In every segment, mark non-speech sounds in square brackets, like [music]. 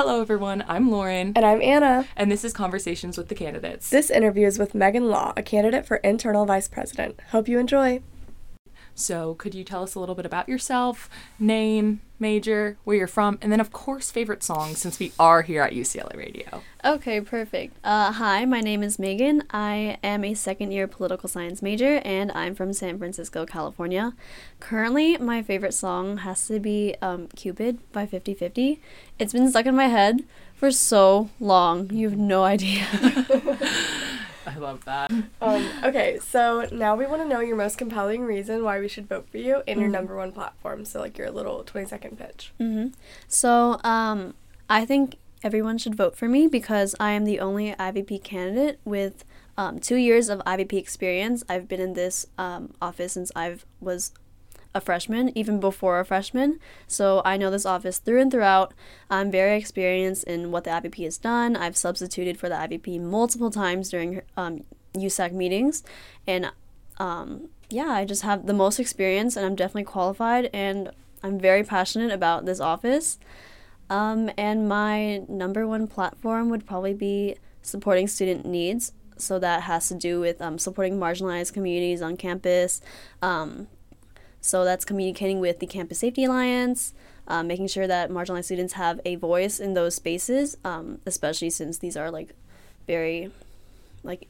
Hello, everyone. I'm Lauren. And I'm Anna. And this is Conversations with the Candidates. This interview is with Megan Law, a candidate for internal vice president. Hope you enjoy. So, could you tell us a little bit about yourself, name, major, where you're from, and then, of course, favorite song since we are here at UCLA Radio? Okay, perfect. Uh, hi, my name is Megan. I am a second year political science major and I'm from San Francisco, California. Currently, my favorite song has to be um, Cupid by 50 50. It's been stuck in my head for so long. You have no idea. [laughs] I love that. Um, okay, so now we want to know your most compelling reason why we should vote for you and mm-hmm. your number one platform. So, like your little 20 second pitch. Mm-hmm. So, um, I think everyone should vote for me because I am the only IVP candidate with um, two years of IVP experience. I've been in this um, office since I was a freshman, even before a freshman. So I know this office through and throughout. I'm very experienced in what the IVP has done. I've substituted for the IVP multiple times during um, USAC meetings. And um, yeah, I just have the most experience and I'm definitely qualified and I'm very passionate about this office. Um, and my number one platform would probably be supporting student needs. So that has to do with um, supporting marginalized communities on campus, um, so that's communicating with the Campus Safety Alliance, um, making sure that marginalized students have a voice in those spaces, um, especially since these are like very like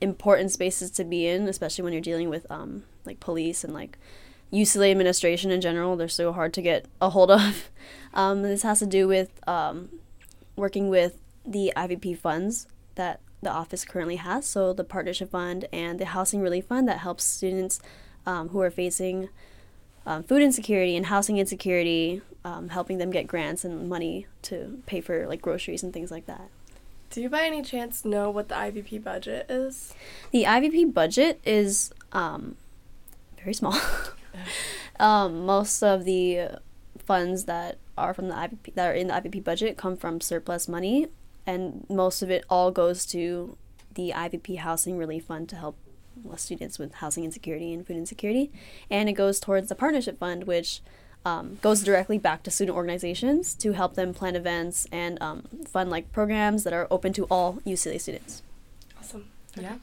important spaces to be in, especially when you're dealing with um, like police and like UCLA administration in general. They're so hard to get a hold of. [laughs] Um, this has to do with um, working with the IVP funds that the office currently has. So the partnership fund and the housing relief fund that helps students um, who are facing um, food insecurity and housing insecurity, um, helping them get grants and money to pay for like groceries and things like that. Do you by any chance know what the IVP budget is? The IVP budget is um, very small. [laughs] Um, most of the funds that are from the IVP that are in the IVP budget come from surplus money, and most of it all goes to the IVP Housing Relief Fund to help students with housing insecurity and food insecurity, and it goes towards the partnership fund, which um, goes directly back to student organizations to help them plan events and um, fund like programs that are open to all UCLA students. Awesome. Yeah.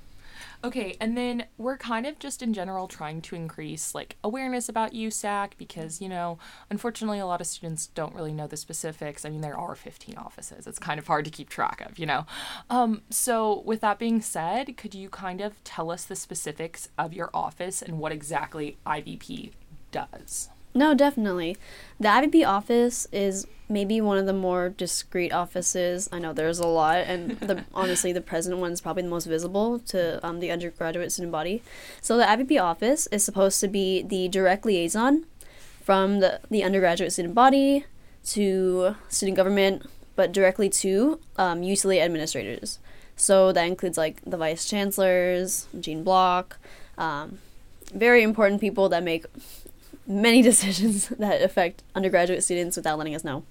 Okay, and then we're kind of just in general trying to increase like awareness about USAC because, you know, unfortunately a lot of students don't really know the specifics. I mean, there are 15 offices. It's kind of hard to keep track of, you know. Um, so with that being said, could you kind of tell us the specifics of your office and what exactly IVP does? No, definitely. The IVP office is maybe one of the more discreet offices. I know there's a lot, and the [laughs] honestly, the president one is probably the most visible to um, the undergraduate student body. So the IVP office is supposed to be the direct liaison from the, the undergraduate student body to student government, but directly to um, UCLA administrators. So that includes like the vice chancellors, Gene Block, um, very important people that make many [laughs] decisions that affect undergraduate students without letting us know.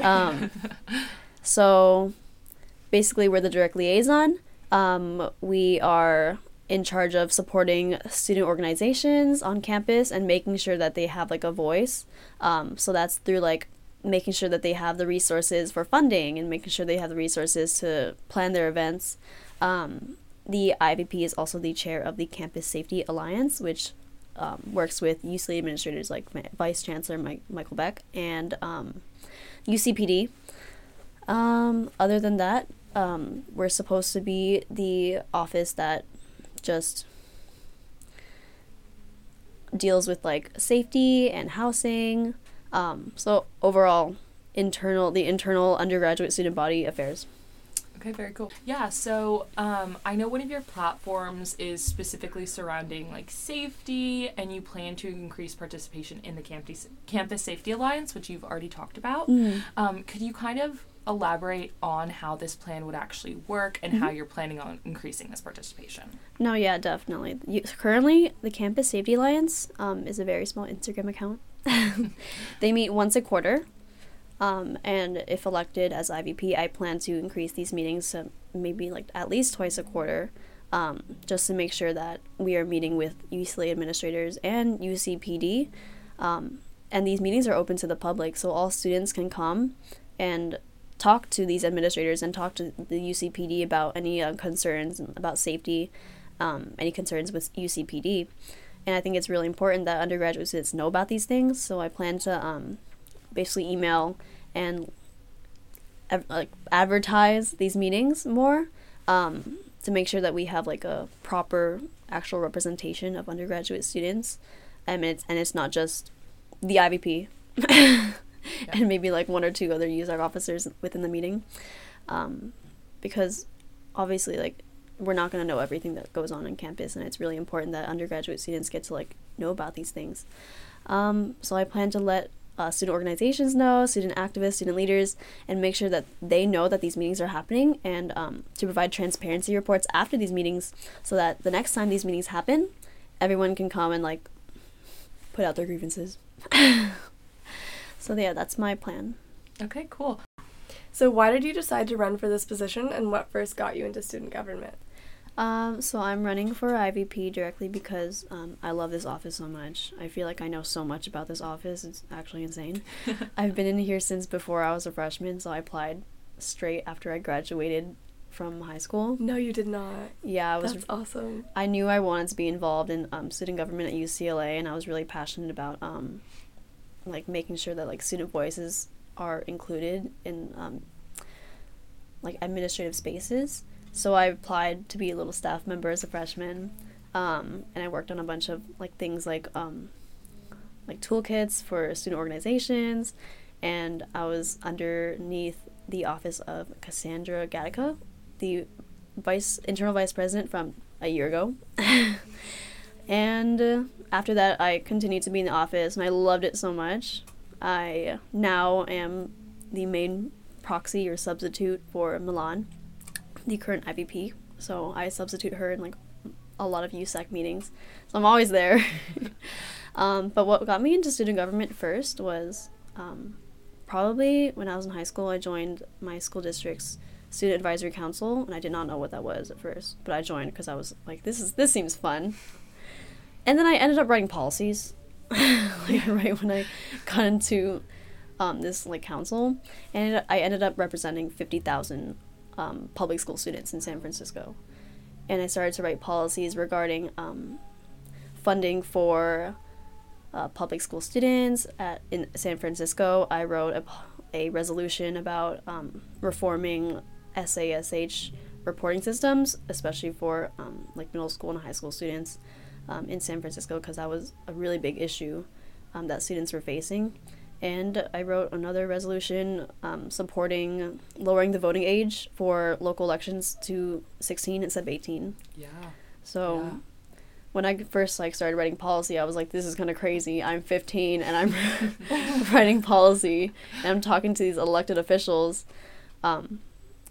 Um, [laughs] so basically, we're the direct liaison. Um, we are in charge of supporting student organizations on campus and making sure that they have like a voice. Um, so that's through like making sure that they have the resources for funding and making sure they have the resources to plan their events. Um, the IVP is also the chair of the Campus Safety Alliance, which um, works with UCLA administrators like Vice Chancellor Mike, Michael Beck and um, UCPD. Um, other than that, um, we're supposed to be the office that just deals with like safety and housing. Um, so overall, internal the internal undergraduate student body affairs. Okay, very cool. Yeah, so um, I know one of your platforms is specifically surrounding like safety, and you plan to increase participation in the campus campus safety alliance, which you've already talked about. Mm-hmm. Um, could you kind of elaborate on how this plan would actually work and mm-hmm. how you're planning on increasing this participation? No, yeah, definitely. You, currently, the Campus Safety Alliance um, is a very small Instagram account. [laughs] they meet once a quarter um, and if elected as IVP, I plan to increase these meetings to maybe like at least twice a quarter, um, just to make sure that we are meeting with UCLA administrators and UCPD. Um, and these meetings are open to the public, so all students can come and talk to these administrators and talk to the UCPD about any uh, concerns about safety, um, any concerns with UCPD. And I think it's really important that undergraduate students know about these things. So I plan to um, basically email and like advertise these meetings more um, to make sure that we have like a proper actual representation of undergraduate students. and it's and it's not just the IVP [laughs] and maybe like one or two other USAC officers within the meeting, um, because obviously like we're not going to know everything that goes on on campus, and it's really important that undergraduate students get to like know about these things. Um, so I plan to let uh, student organizations know, student activists, student leaders, and make sure that they know that these meetings are happening and um, to provide transparency reports after these meetings so that the next time these meetings happen, everyone can come and like put out their grievances. [laughs] so, yeah, that's my plan. Okay, cool. So, why did you decide to run for this position and what first got you into student government? Um, so I'm running for IVP directly because um, I love this office so much. I feel like I know so much about this office. It's actually insane. [laughs] I've been in here since before I was a freshman, so I applied straight after I graduated from high school. No, you did not. Yeah, I was. That's awesome. I knew I wanted to be involved in um, student government at UCLA, and I was really passionate about um, like making sure that like student voices are included in um, like administrative spaces. So I applied to be a little staff member as a freshman, um, and I worked on a bunch of like things like um, like toolkits for student organizations, and I was underneath the office of Cassandra Gattaca, the vice internal vice president from a year ago. [laughs] and uh, after that, I continued to be in the office, and I loved it so much. I now am the main proxy or substitute for Milan, the current IVP. So I substitute her in like a lot of USAC meetings. So I'm always there. [laughs] um, but what got me into student government first was um, probably when I was in high school, I joined my school district's student advisory council, and I did not know what that was at first, but I joined because I was like, this is this seems fun. And then I ended up writing policies, [laughs] like right when I got into um, this like council, and I ended up representing fifty thousand um, public school students in San Francisco, and I started to write policies regarding um, funding for uh, public school students at in San Francisco. I wrote a, a resolution about um, reforming SASH reporting systems, especially for um, like middle school and high school students um, in San Francisco, because that was a really big issue um, that students were facing. And I wrote another resolution um, supporting lowering the voting age for local elections to 16 instead of 18. Yeah. So Yeah. when I first like started writing policy, I was like, this is kind of crazy. I'm 15 and I'm [laughs] writing policy and I'm talking to these elected officials. Um,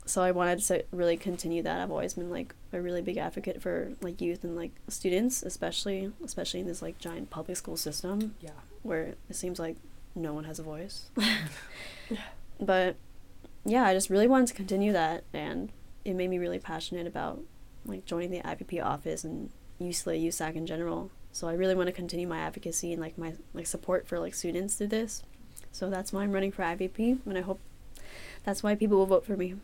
so I wanted to really continue that. I've always been like a really big advocate for like youth and like students, especially especially in this like giant public school system Yeah. where it seems like no one has a voice. [laughs] [laughs] but yeah, I just really wanted to continue that, and it made me really passionate about like joining the IVP office and UCLA USAC in general. So I really want to continue my advocacy and like my like support for like students through this. So that's why I'm running for IVP, and I hope that's why people will vote for me.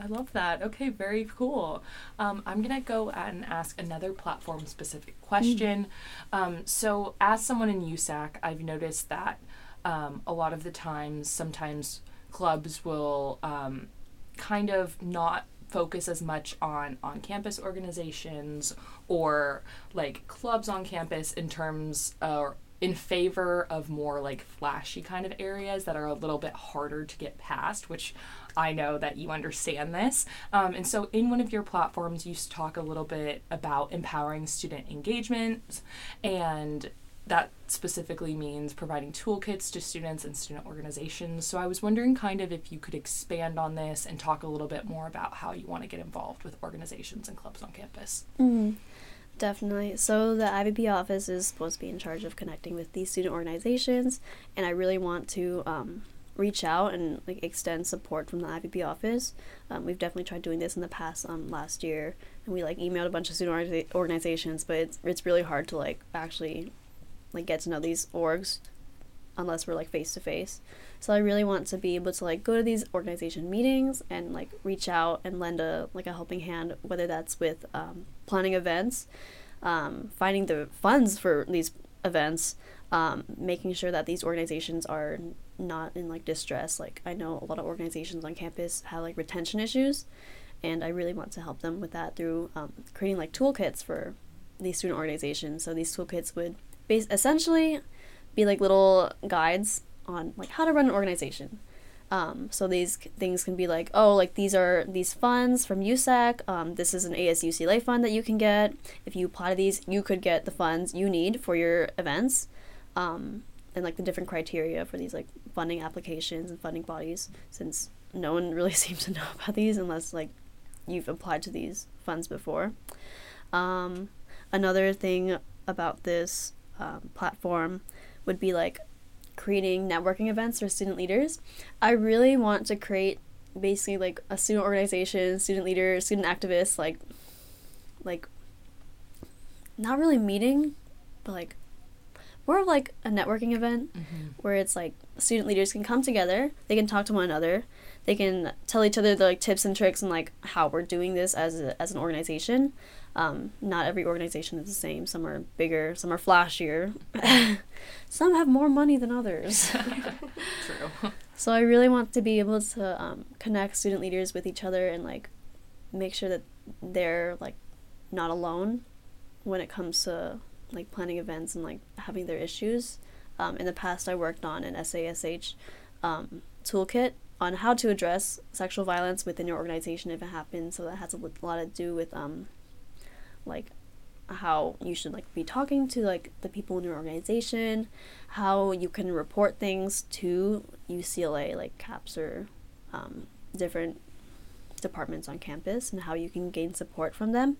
I love that. Okay, very cool. Um, I'm gonna go and ask another platform specific question. Um, so, as someone in USAC, I've noticed that um, a lot of the times, sometimes clubs will um, kind of not focus as much on on campus organizations or like clubs on campus in terms or in favor of more like flashy kind of areas that are a little bit harder to get past which i know that you understand this um, and so in one of your platforms you talk a little bit about empowering student engagement and that specifically means providing toolkits to students and student organizations. So I was wondering kind of if you could expand on this and talk a little bit more about how you want to get involved with organizations and clubs on campus. Mm, definitely. So the IVP office is supposed to be in charge of connecting with these student organizations, and I really want to um, reach out and like extend support from the IVP office. Um, we've definitely tried doing this in the past um, last year, and we like emailed a bunch of student orga- organizations, but it's it's really hard to like actually like get to know these orgs unless we're like face to face. So I really want to be able to like go to these organization meetings and like reach out and lend a like a helping hand, whether that's with um, planning events, um, finding the funds for these events, um, making sure that these organizations are not in like distress. Like I know a lot of organizations on campus have like retention issues, and I really want to help them with that through um, creating like toolkits for these student organizations. So these toolkits would base essentially be like little guides on like how to run an organization. Um, so these things can be like, oh, like these are these funds from USAC. Um, this is an ASUCLA fund that you can get. If you apply to these, you could get the funds you need for your events, um, and like the different criteria for these like funding applications and funding bodies. Since no one [laughs] really seems to know about these unless like you've applied to these funds before. Um, another thing about this um, platform would be like creating networking events for student leaders. I really want to create basically like a student organization, student leaders, student activists, like like not really meeting, but like more of like a networking event mm-hmm. where it's like student leaders can come together, they can talk to one another, they can tell each other the like tips and tricks and like how we're doing this as a, as an organization. Um, not every organization is the same. Some are bigger, some are flashier, [laughs] some have more money than others. [laughs] True. So I really want to be able to um, connect student leaders with each other and like make sure that they're like not alone when it comes to like planning events and like having their issues. Um, in the past, I worked on an SASH um, toolkit on how to address sexual violence within your organization if it happens. So that has a lot to do with um, like how you should like be talking to like the people in your organization, how you can report things to UCLA like CAPS or um, different departments on campus, and how you can gain support from them.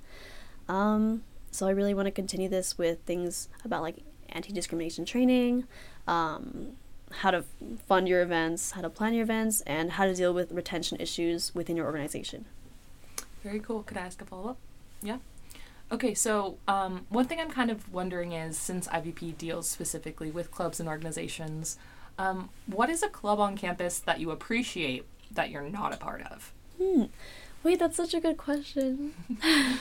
Um, so I really want to continue this with things about like anti-discrimination training, um, how to fund your events, how to plan your events, and how to deal with retention issues within your organization. Very cool. Could I ask a follow up? Yeah. Okay, so um, one thing I'm kind of wondering is since IVP deals specifically with clubs and organizations, um, what is a club on campus that you appreciate that you're not a part of? Hmm. Wait, that's such a good question. [laughs]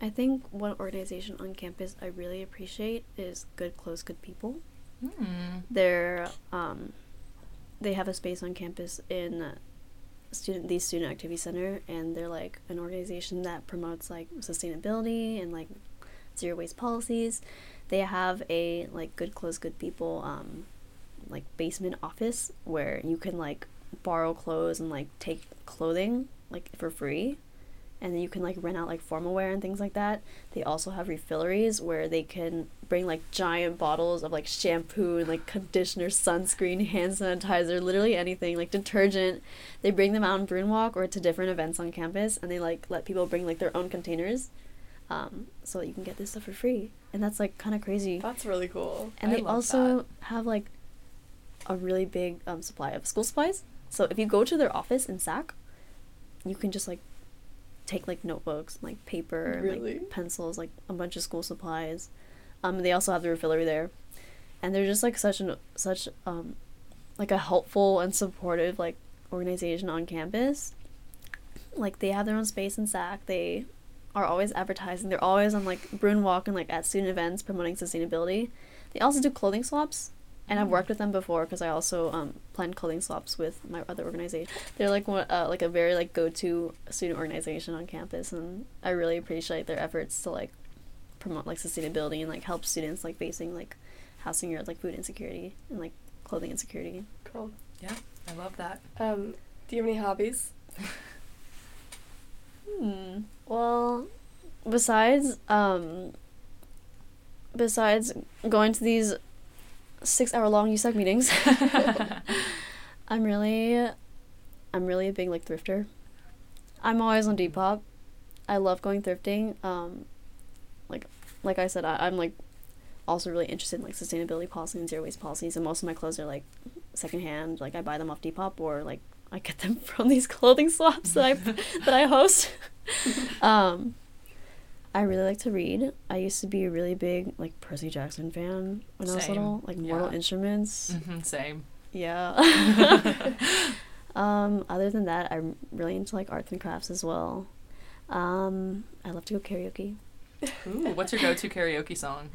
I think one organization on campus I really appreciate is Good Clothes Good People. Hmm. They're um, they have a space on campus in student the student activity center, and they're like an organization that promotes like sustainability and like zero waste policies. They have a like Good Clothes Good People um, like basement office where you can like borrow clothes and like take clothing like for free and then you can like rent out like formal wear and things like that. They also have refilleries where they can bring like giant bottles of like shampoo and like conditioner sunscreen [laughs] hand sanitizer literally anything like detergent. They bring them out on Bruin Walk or to different events on campus and they like let people bring like their own containers um, so that you can get this stuff for free. And that's like kind of crazy. That's really cool. and I they also have like a really big um, supply of school supplies. So if you go to their office in SAC, you can just like take like notebooks, like paper, and, Really? like pencils, like a bunch of school supplies. Um, they also have the refillery there, and they're just like such an such um, like a helpful and supportive like organization on campus. Like they have their own space in SAC. They are always advertising. They're always on like Bruin Walk and like at student events promoting sustainability. They also do clothing swaps, and I've worked with them before because I also um, planned clothing swaps with my other organization. They're like one, uh, like a very like go to student organization on campus, and I really appreciate their efforts to like promote like sustainability and like help students like facing like housing or like food insecurity and like clothing insecurity. Cool. Yeah, I love that. Um, do you have any hobbies? Hmm. Well, besides um besides going to these six hour long USAC meetings, [laughs] [laughs] I'm really I'm really a big like thrifter. I'm always on Depop. I love going thrifting. Um like like I said, I, I'm like also really interested in like sustainability policy and zero waste policies and most of my clothes are like secondhand. Like I buy them off Depop or like I get them [laughs] from these clothing swaps that I that I host. um, I I really like to read. I used to be a really big like Percy Jackson fan when I was little, like Mortal Yeah. Instruments. hmm same. Yeah. [laughs] [laughs] um, other than that, I'm really into like arts and crafts as well. Um, I love to go karaoke. Ooh, what's your go-to karaoke song?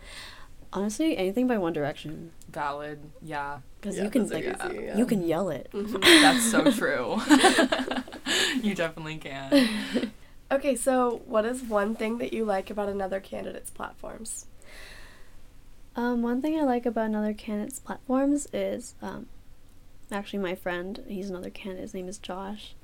Honestly, anything by One Direction, Valid. Yeah. because Yeah, you can those are like easy, yeah. you can yell it. Mhm. That's so [laughs] true. you definitely can. Okay, so what is one thing that you like about another candidate's platforms? Um, one thing I like about another candidate's platforms is um, actually my friend. He's another candidate. His name is Josh.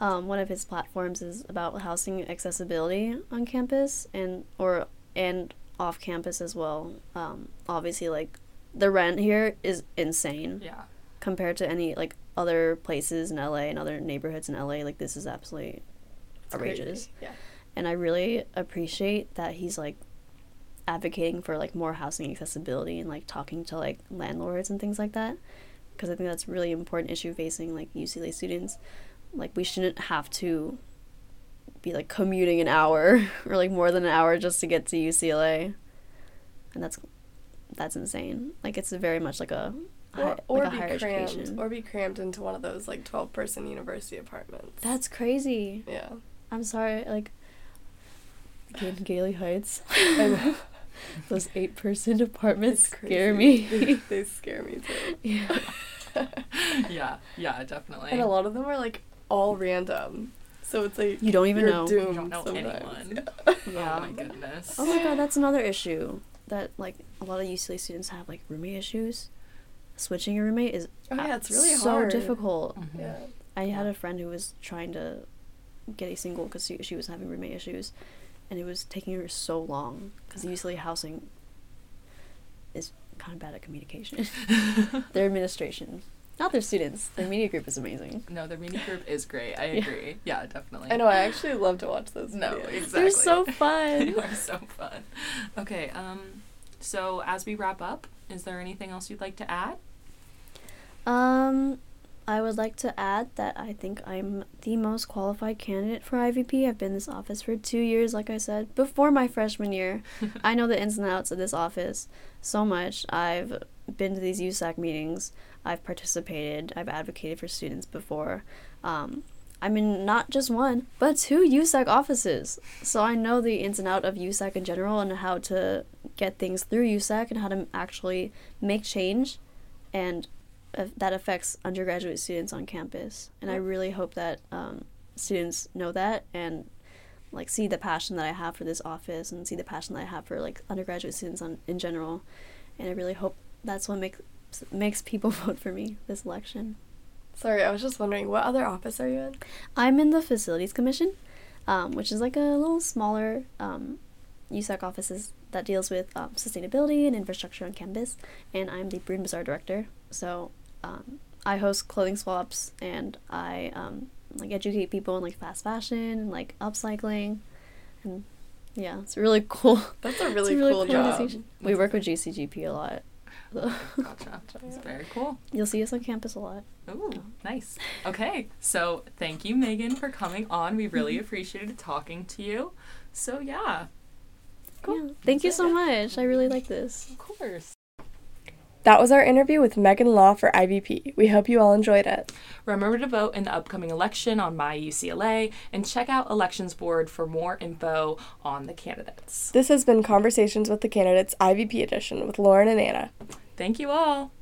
Um, one of his platforms is about housing accessibility on campus and or and off campus as well. Um, obviously, like the rent here is insane Yeah. compared to any like other places in LA and other neighborhoods in LA. Like this is absolutely It's crazy. Outrageous Yeah. and I really appreciate that he's like advocating for like more housing accessibility and like talking to like landlords and things like that because I think that's really important issue facing like UCLA students. Like we shouldn't have to be like commuting an hour [laughs] or like more than an hour just to get to UCLA, and that's that's insane. Like it's very much like a Or, or like be crammed, education. or be crammed into one of those like twelve person university apartments. that's crazy. yeah. I'm sorry, like in Gayley Heights. [laughs] [laughs] Those eight person apartments scare me. [laughs] they scare me too. yeah. Yeah. Yeah. Definitely. And a lot of them are like all random. So it's like You don't even you're know. doomed You don't know sometimes. anyone. Yeah. Oh my goodness. Oh my god, that's another issue. That like a lot of UCLA students have like roommate issues. Switching a roommate is Oh yeah, it's really so hard. difficult. Mhm. Yeah. I had a friend who was trying to get a single because she, she was having roommate issues, and it was taking her so long because usually housing is kind of bad at communication. [laughs] their administration, not their students. Their media group is amazing. No, the media group is great. I agree. Yeah, definitely. I know. I actually love to watch those. No, videos. exactly. They're so [laughs] fun. They are so fun. Okay, um, so as we wrap up, is there anything else you'd like to add? Um, I would like to add that I think I'm the most qualified candidate for IVP. I've been in this office for two years, like I said, before my freshman year. [laughs] I know the ins and outs of this office so much. I've been to these USAC meetings. I've participated. I've advocated for students before. Um, I'm in not just one, but two USAC offices. So I know the ins and out of USAC in general and how to get things through USAC and how to actually make change and that affects undergraduate students on campus. And I really hope that um, students know that and like see the passion that I have for this office and see the passion that I have for like undergraduate students on in general. And I really hope that's what makes makes people [laughs] vote for me this election. Sorry, I was just wondering, what other office are you in? I'm in the Facilities Commission, um, which is like a little smaller um, USAC offices that deals with um, sustainability and infrastructure on campus, and I'm the Bruin Bazaar director. So um, I host clothing swaps and I um, like educate people in like fast fashion and like upcycling, and yeah, it's really cool. That's a It's really, cool, job. organization. We work with GCGP a lot. Gotcha. That's very cool. You'll see us on campus a lot. Ooh, nice. Okay, so thank you, Megan, for coming on. We really appreciated talking to you. So yeah, Yeah. Thank you so much. I really like this. of course. That was our interview with Megan Law for IVP. We hope you all enjoyed it. Remember to vote in the upcoming election on My UCLA and check out Elections Board for more info on the candidates. This has been Conversations with the Candidates IVP edition with Lauren and Anna. Thank you all.